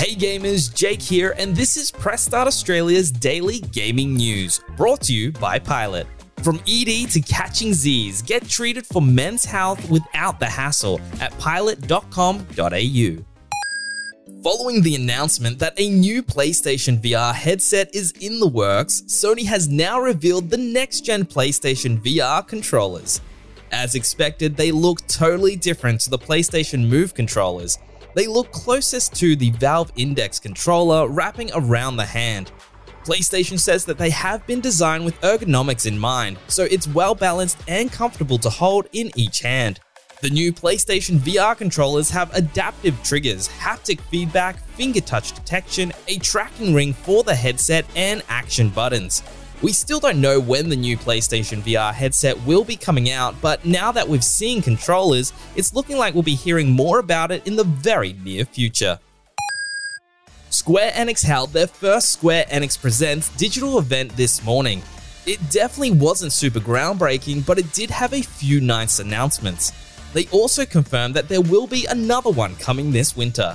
Hey gamers, Jake here, and this is Press Start Australia's daily gaming news, brought to you by Pilot. From ED to catching Z's, get treated for men's health without the hassle at pilot.com.au. Following the announcement that a new PlayStation VR headset is in the works, Sony has now revealed the next gen PlayStation VR controllers. As expected, they look totally different to the PlayStation Move controllers. They look closest to the Valve Index controller wrapping around the hand. PlayStation says that they have been designed with ergonomics in mind, so it's well balanced and comfortable to hold in each hand. The new PlayStation VR controllers have adaptive triggers, haptic feedback, finger touch detection, a tracking ring for the headset, and action buttons. We still don't know when the new PlayStation VR headset will be coming out, but now that we've seen controllers, it's looking like we'll be hearing more about it in the very near future. Square Enix held their first Square Enix Presents digital event this morning. It definitely wasn't super groundbreaking, but it did have a few nice announcements. They also confirmed that there will be another one coming this winter.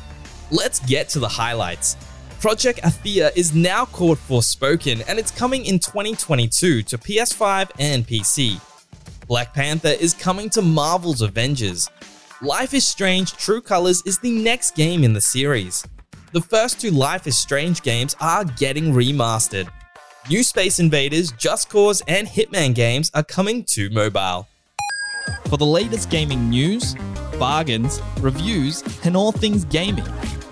Let's get to the highlights. Project Athia is now called Forspoken and it's coming in 2022 to PS5 and PC. Black Panther is coming to Marvel's Avengers. Life is Strange True Colors is the next game in the series. The first two Life is Strange games are getting remastered. New Space Invaders, Just Cause, and Hitman games are coming to mobile. For the latest gaming news, bargains, reviews, and all things gaming,